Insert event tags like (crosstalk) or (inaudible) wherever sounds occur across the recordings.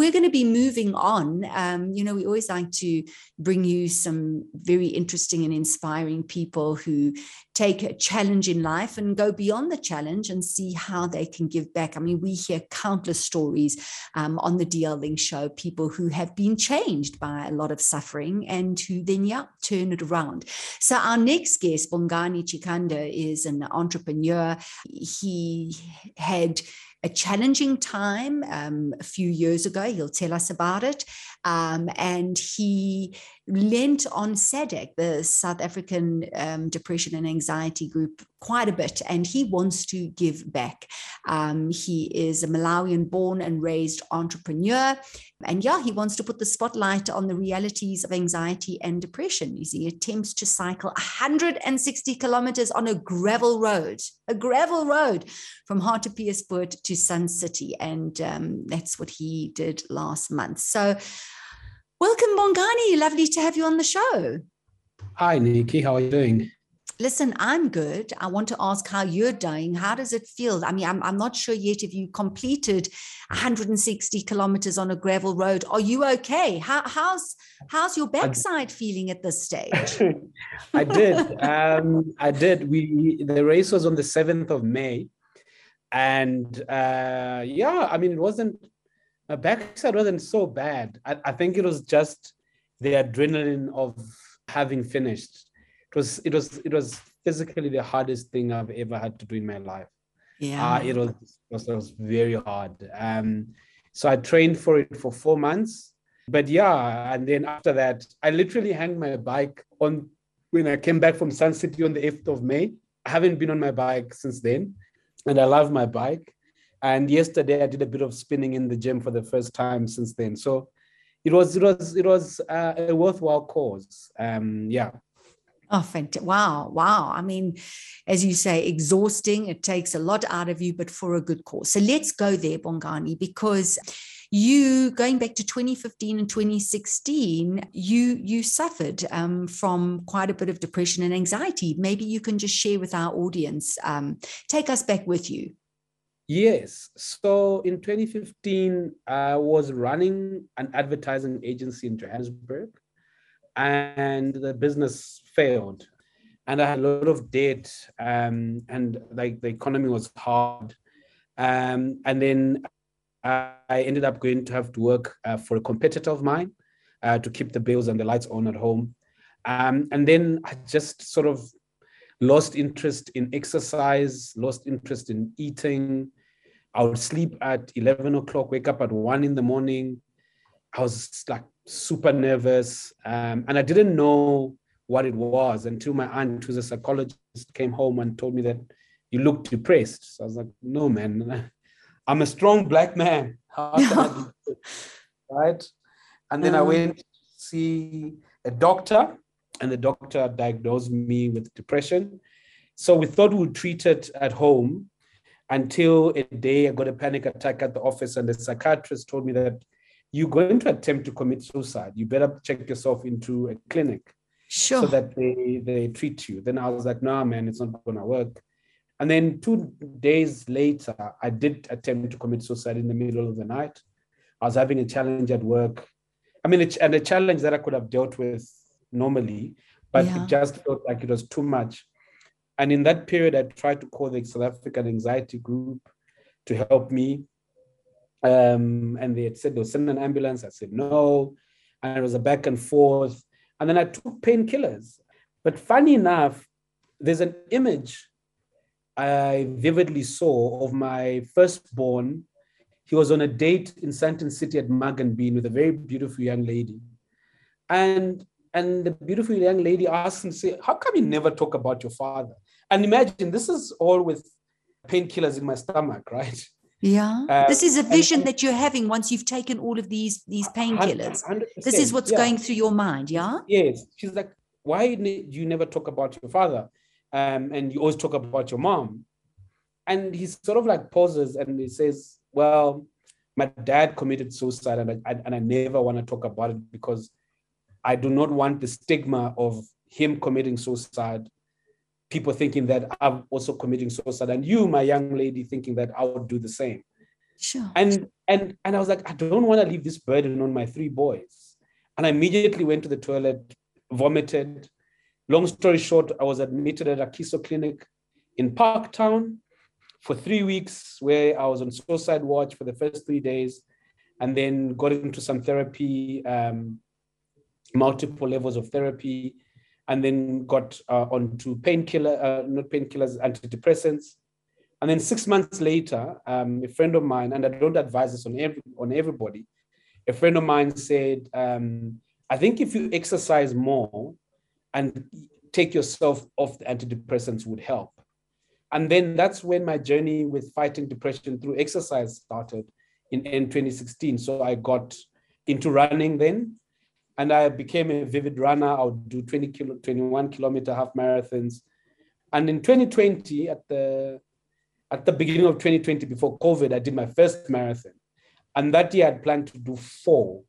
We're going to be moving on. Um, you know, we always like to bring you some very interesting and inspiring people who take a challenge in life and go beyond the challenge and see how they can give back. I mean, we hear countless stories um, on the DL Link show, people who have been changed by a lot of suffering and who then, yeah, turn it around. So our next guest, Bongani Chikanda, is an entrepreneur. He had a challenging time um, a few years ago. He'll tell us about it. Um, and he lent on SADAG, the South African um, Depression and Anxiety Group, quite a bit, and he wants to give back. Um, he is a Malawian born and raised entrepreneur. And yeah, he wants to put the spotlight on the realities of anxiety and depression. He attempts to cycle 160 kilometers on a gravel road, a gravel road from Hartbeespoort to Sun City. And um, that's what he did last month. So, welcome, Bongani. Lovely to have you on the show. Hi, Nikki. How are you doing? Listen, I'm good. I want to ask how you're doing. How does it feel? I mean, I'm, I'm not sure yet if you completed 160 kilometers on a gravel road. Are you okay? How, how's how's your backside feeling at this stage? (laughs) I did. Um, I did. We the race was on the 7th of May, and uh, yeah, I mean, it wasn't my backside wasn't so bad. I, I think it was just the adrenaline of having finished it was it was it was physically the hardest thing I've ever had to do in my life. Yeah, uh, it was it was, it was very hard. Um, so I trained for it for four months, but yeah, and then after that, I literally hung my bike on when I came back from Sun City on the 8th of May. I haven't been on my bike since then, and I love my bike. And yesterday I did a bit of spinning in the gym for the first time since then. So it was it was it was uh, a worthwhile cause. Um, yeah. Oh, fantastic. Wow. Wow. I mean, as you say, exhausting. It takes a lot out of you, but for a good cause. So let's go there, Bongani, because you going back to 2015 and 2016 you you suffered um, from quite a bit of depression and anxiety maybe you can just share with our audience um, take us back with you yes. So in 2015 i was running an advertising agency in johannesburg and the business failed and i had a lot of debt um, and like the economy was hard. Um, and then i ended up going to have to work uh, for a competitor of mine uh, to keep the bills and the lights on at home. Um, and then i just sort of lost interest in exercise lost interest in eating i would sleep at 11 o'clock wake up at 1 in the morning i was like super nervous. Um, and I didn't know what it was until my aunt, who's a psychologist, came home and told me that you look depressed. So I was like, no, man, (laughs) I'm a strong black man. (laughs) right? And then I mm. went to see a doctor, and the doctor diagnosed me with depression. So we thought we'd treat it at home until a day I got a panic attack at the office, and the psychiatrist told me that you're going to attempt to commit suicide, you better check yourself into a clinic sure. so that they, they treat you. Then I was like, nah, man, it's not going to work. And then two days later, I did attempt to commit suicide in the middle of the night. I was having a challenge at work. I mean, and a challenge that I could have dealt with normally, but yeah. it just felt like it was too much. And in that period, I tried to call the South African Anxiety Group to help me. Um, and they had said they'll send an ambulance. I said no. And it was a back and forth. And then I took painkillers. But funny enough, there's an image I vividly saw of my firstborn. He was on a date in Sandton City at Mug and Bean with a very beautiful young lady. And and the beautiful young lady asked him, say, How come you never talk about your father? And imagine this is all with painkillers in my stomach, right? Yeah. Uh, this is a vision and, that you're having once you've taken all of these these painkillers. This is what's yeah. going through your mind, yeah? Yes. She's like, why do you never talk about your father? Um, and you always talk about your mom. And he sort of like pauses and he says, Well, my dad committed suicide and I, and I never want to talk about it because I do not want the stigma of him committing suicide people thinking that I'm also committing suicide, and you, my young lady, thinking that I would do the same. Sure. And and and I was like, I don't want to leave this burden on my three boys. And I immediately went to the toilet, vomited. Long story short, I was admitted at Akeso Clinic in Parktown for three weeks, where I was on suicide watch for the first three days, and then got into some therapy, um, multiple levels of therapy, and then got uh, onto painkiller, uh, not painkillers, antidepressants. And then six months later, um, a friend of mine, and I don't advise this on every on everybody, a friend of mine said, um, I think if you exercise more and take yourself off the antidepressants would help. And then that's when my journey with fighting depression through exercise started in, in 2016. So I got into running then and I became a vivid runner. I would do 20 kilo, 21 kilometer half marathons. And in 2020, at the at the beginning of 2020, before COVID, I did my first marathon. And that year I'd planned to do four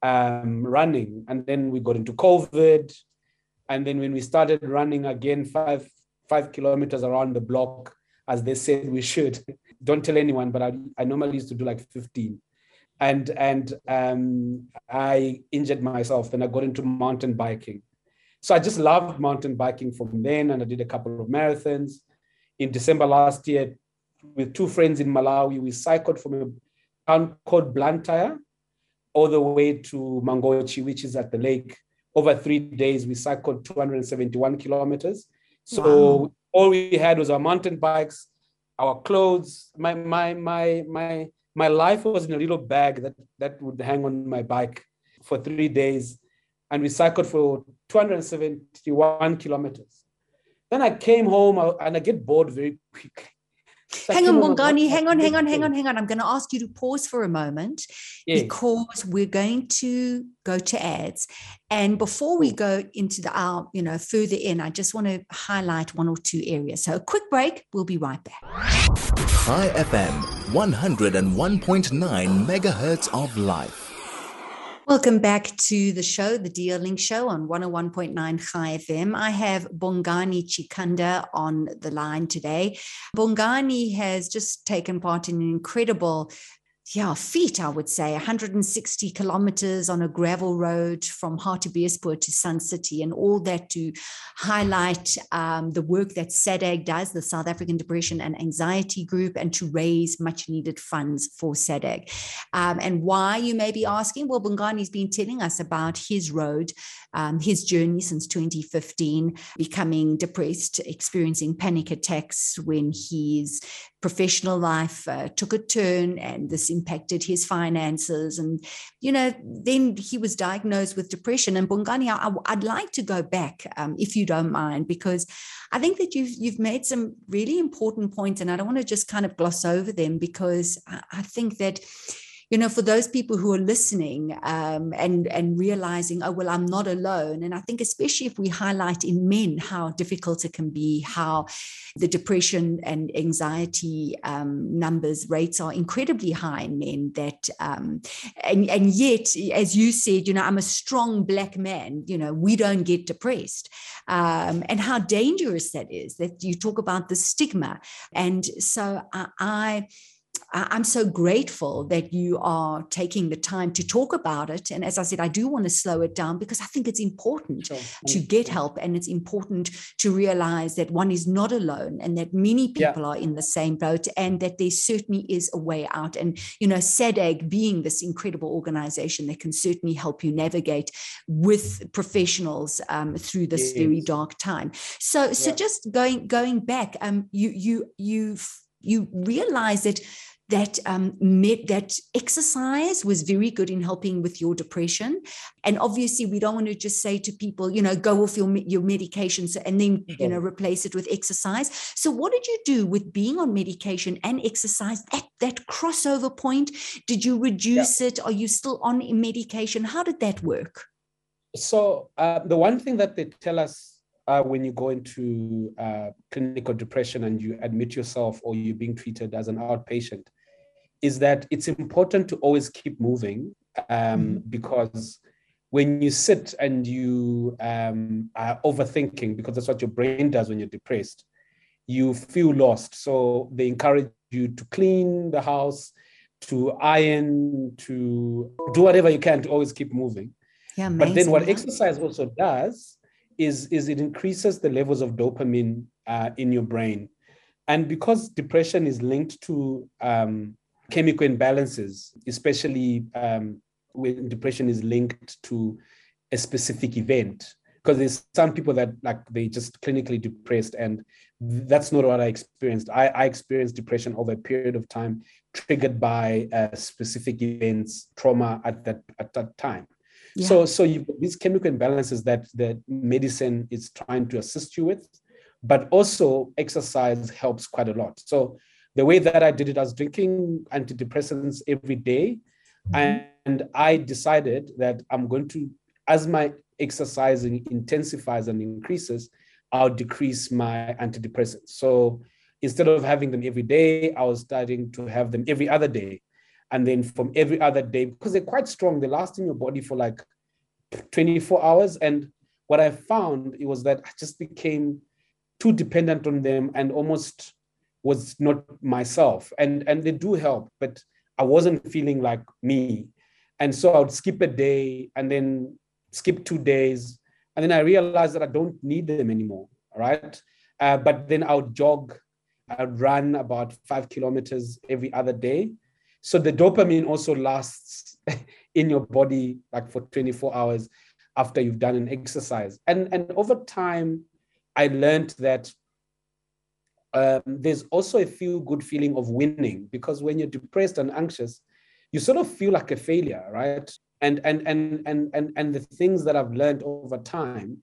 um, running. And then we got into COVID. And then when we started running again, five five kilometers around the block, as they said we should. (laughs) Don't tell anyone, but I, I normally used to do like 15 and and um, I injured myself. Then I got into mountain biking. So I just loved mountain biking from then, and I did a couple of marathons. In December last year, with two friends in Malawi, we cycled from a town called Blantyre all the way to Mangochi, which is at the lake. Over three days, we cycled 271 kilometers. So wow. all we had was our mountain bikes, our clothes, my my my my my life was in a little bag that, that would hang on my bike for three days. And we cycled for 271 kilometers. Then I came home and I get bored very quickly. Hang on, Bongani, hang on, hang on, hang on, hang on. I'm going to ask you to pause for a moment yes. because we're going to go to ads. And before we go into the our, you know, further in, I just want to highlight one or two areas. So a quick break. We'll be right back. Chai FM, 101.9 megahertz of life. Welcome back to the show, the Deal Link Show on 101.9 Chai FM. I have Bongani Chikanda on the line today. Bongani has just taken part in an incredible yeah, feet, I would say, 160 kilometers on a gravel road from Hartbeespoort to Sun City, and all that to highlight um, the work that SADAG does, the South African Depression and Anxiety Group, and to raise much needed funds for SADAG. Um, and why, you may be asking? Well, Bongani's been telling us about his road, um, his journey since 2015, becoming depressed, experiencing panic attacks when his professional life uh, took a turn and this impacted his finances. And you know then he was diagnosed with depression. And bongani I, would like to go back um, if you don't mind because i think that you've you've made some really important points and i don't want to just kind of gloss over them because I, I think that you know, for those people who are listening um, and and realizing, oh well, I'm not alone. And I think especially if we highlight in men how difficult it can be, how the depression and anxiety um, numbers rates are incredibly high in men. That um, and and yet, as you said, you know, I'm a strong black man. You know, we don't get depressed, um, and how dangerous that is. That you talk about the stigma, and so I, I I'm so grateful that you are taking the time to talk about it. And as I said, I do want to slow it down because I think it's important sure. to get help and it's important to realize that one is not alone and that many people yeah. are in the same boat and that there certainly is a way out. And, you know, SADAG being this incredible organization that can certainly help you navigate with professionals um, through this yes. very dark time. So, yeah. so just going going back, um, you you you you realize that that um, med- that exercise was very good in helping with your depression. And obviously, we don't want to just say to people, you know, go off your your medications and then you know replace it with exercise. So, what did you do with being on medication and exercise at that crossover point? Did you reduce yeah. it? Are you still on medication? How did that work? So, uh, the one thing that they tell us uh, when you go into uh, clinical depression and you admit yourself or you're being treated as an outpatient is that it's important to always keep moving um, mm-hmm. because when you sit and you um, are overthinking, because that's what your brain does when you're depressed, you feel lost. So they encourage you to clean the house, to iron, to do whatever you can to always keep moving. Yeah, amazing. But then what exercise also does is, is it increases the levels of dopamine uh, in your brain. And because depression is linked to um, chemical imbalances, especially um, when depression is linked to a specific event, because there's some people that like they just clinically depressed and that's not what i experienced. I, I experienced depression over a period of time triggered by uh, specific events trauma at that at that time. Yeah. so so you these chemical imbalances that the medicine is trying to assist you with but also exercise helps quite a lot. So the way that i did it i was drinking antidepressants every day, mm-hmm. and i decided that i'm going to as my exercising intensifies and increases, I'll decrease my antidepressants. So instead of having them every day, I was starting to have them every other day. And then from every other day, because they're quite strong, they last in your body for like 24 hours. And what I found it was that I just became too dependent on them and almost was not myself. And and they do help, but I wasn't feeling like me. And so I would skip a day and then skip two days, and then I realized that I don't need them anymore. Right, uh, but then I'll jog, I'll run about five kilometers every other day. So the dopamine also lasts (laughs) in your body like for 24 hours after you've done an exercise. And, and over time, I learned that um, there's also a feel good feeling of winning because when you're depressed and anxious, you sort of feel like a failure, right? and and and and and, and the things that i've learned over time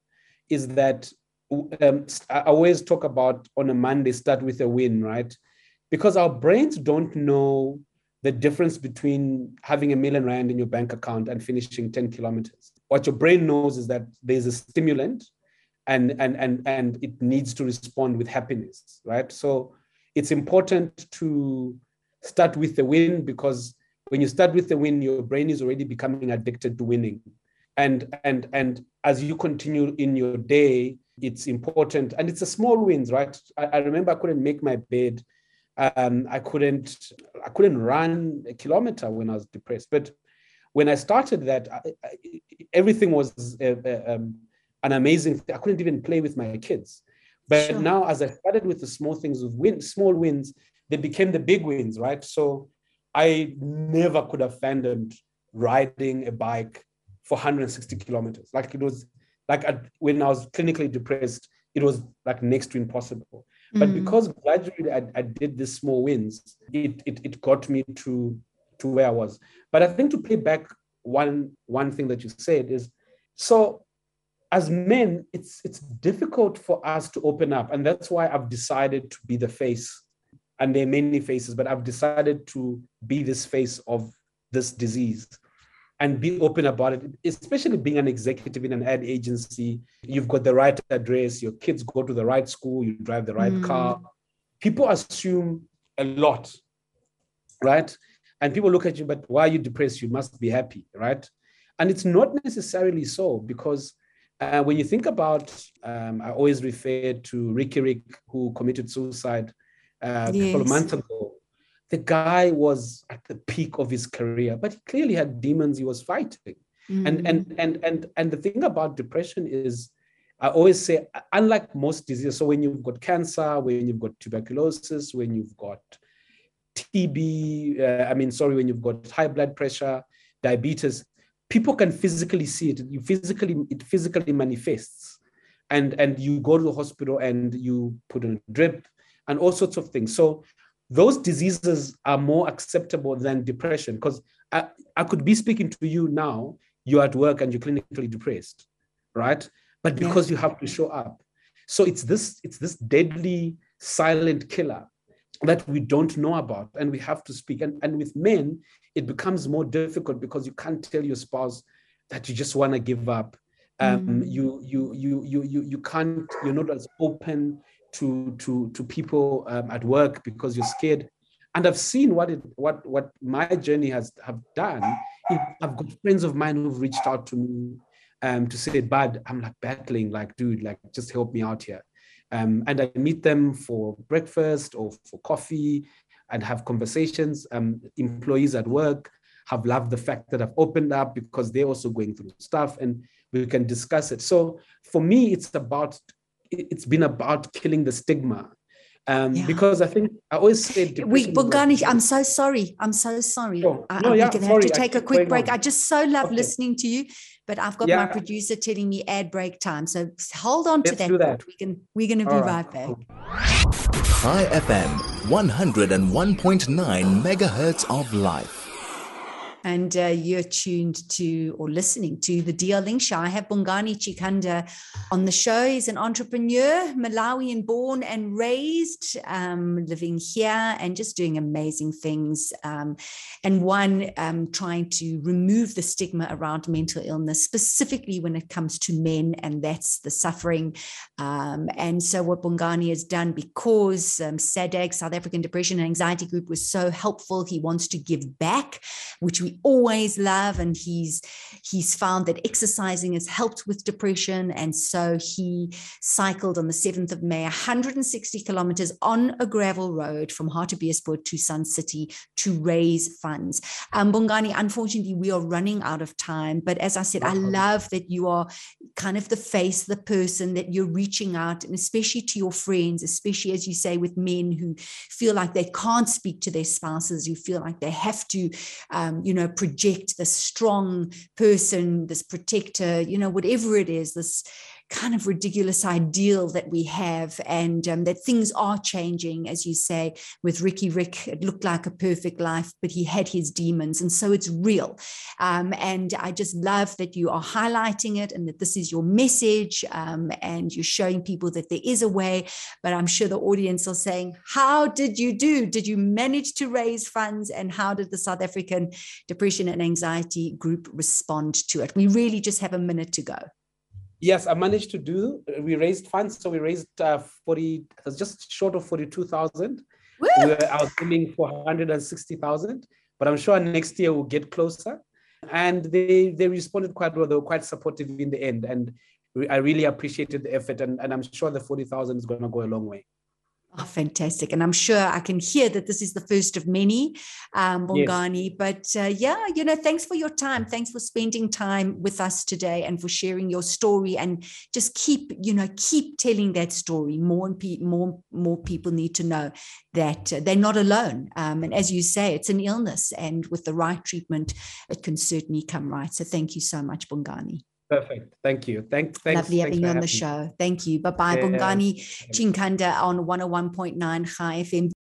is that um, i always talk about on a monday start with a win right because our brains don't know the difference between having a million rand in your bank account and finishing 10 kilometers what your brain knows is that there's a stimulant and and and and it needs to respond with happiness right so it's important to start with the win because when you start with the win, your brain is already becoming addicted to winning. And and and as you continue in your day, it's important. And it's a small wins, right? I, I remember I couldn't make my bed. Um, I couldn't I couldn't run a kilometer when I was depressed. But when I started that, I, I, everything was a, a, um, an amazing. Thing. I couldn't even play with my kids. But sure. now, as I started with the small things, with win, small wins, they became the big wins, right? So I never could have fathomed riding a bike for 160 kilometers. Like it was like when I was clinically depressed, it was like next to impossible. Mm. But because gradually I, I, did these small wins, it, it it got me to to where I was. But I think to play back one one thing that you said is so as men, it's it's difficult for us to open up, and that's why I've decided to be the face and there are many faces, but I've decided to be this face of this disease and be open about it, especially being an executive in an ad agency. You've got the right address, your kids go to the right school, you drive the right mm. car. People assume a lot, right? And people look at you, but why are you depressed? You must be happy, right? And it's not necessarily so because uh, when you think about, um, I always refer to Riky Rick, who committed suicide uh, a yes. couple of months ago. The guy was at the peak of his career, but he clearly had demons he was fighting. Mm. And and and and and the thing about depression is, I always say, unlike most diseases, so when you've got cancer, when you've got tuberculosis, when you've got TB, uh, I mean, sorry, when you've got high blood pressure, diabetes, people can physically see it. You physically, it physically manifests, and and you go to the hospital and you put on a drip, and all sorts of things. So those diseases are more acceptable than depression because I, I could be speaking to you now, you're at work and you're clinically depressed, right? But because yeah. you have to show up. So it's this, it's this deadly silent killer that we don't know about and we have to speak. And, and with men, it becomes more difficult because you can't tell your spouse that you just want to give up. Um, mm. you, you, you, you, you, you can't, you're not as open to to to people um, at work because you're scared and i've seen what it what what my journey has have done I've got friends of mine who've reached out to me um, to say, Bud, I'm like battling, like, dude, like, just help me out here. Um, and I meet them for breakfast or for coffee and have conversations. Um, employees at work have loved the fact that I've opened up because they're also going through stuff and we can discuss it. So for me, it's about, it's been about killing the stigma um, yeah. because I think I always say we Bongani, I'm so sorry. I'm so sorry. Sure. I, no, I'm yeah, gonna have to take a quick break. On. I just so love okay. listening to you, but I've got Yeah. my producer telling me ad break time. So hold on to Let's that. do that. We can we're gonna be All right, right, back. cool. Chai FM 101.9 megahertz of life. And uh, you're tuned to or listening to the DL Link Show. I have Bongani Chikanda on the show. He's an entrepreneur, Malawian born and raised, um, living here and just doing amazing things. Um, and one, um, trying to remove the stigma around mental illness, specifically when it comes to men, and that's the suffering. Um, and so, what Bongani has done because um, SADAG, South African Depression and Anxiety Group, was so helpful, he wants to give back, which we always love. And he's he's found that exercising has helped with depression, and so he cycled on the seventh of May, 160 kilometers on a gravel road from Hartbeespoort to Sun City to raise funds. Um, Bongani, unfortunately, we are running out of time. But as I said, I love that you are kind of the face, the person that you're reaching out, and especially to your friends, especially as you say, with men who feel like they can't speak to their spouses, who feel like they have to, um, you know, project this strong person, this protector, you know, whatever it is, this kind of ridiculous ideal that we have, and um, that things are changing, as you say, with Riky Rick. It looked like a perfect life, but he had his demons, and so it's real. Um, and I just love that you are highlighting it and that this is your message, um, and you're showing people that there is a way. But I'm sure the audience are saying, How did you do? Did you manage to raise funds? And how did the South African Depression and Anxiety Group respond to it? We really just have a minute to go. Yes, I managed to do. We raised funds, so we raised uh, forty, it was just short of forty-two thousand. We were, I was aiming for one hundred and sixty thousand, but I'm sure next year we'll get closer. And they they responded quite well. They were quite supportive in the end, and I really appreciated the effort. And, and I'm sure the forty thousand is going to go a long way. Oh, fantastic. And I'm sure I can hear that this is the first of many, um, Yes. But uh, yeah, you know, thanks for your time. Thanks for spending time with us today and for sharing your story. And just keep, you know, keep telling that story. More and pe- more, more people need to know that uh, they're not alone. Um, and as you say, it's an illness. And with the right treatment, it can certainly come right. So thank you so much, Bongani. Perfect. Thank you. Thank, thanks. Lovely having thanks you on the me. show. Thank you. Bye bye, Yeah. Bongani Chikanda on 101.9 Chai FM.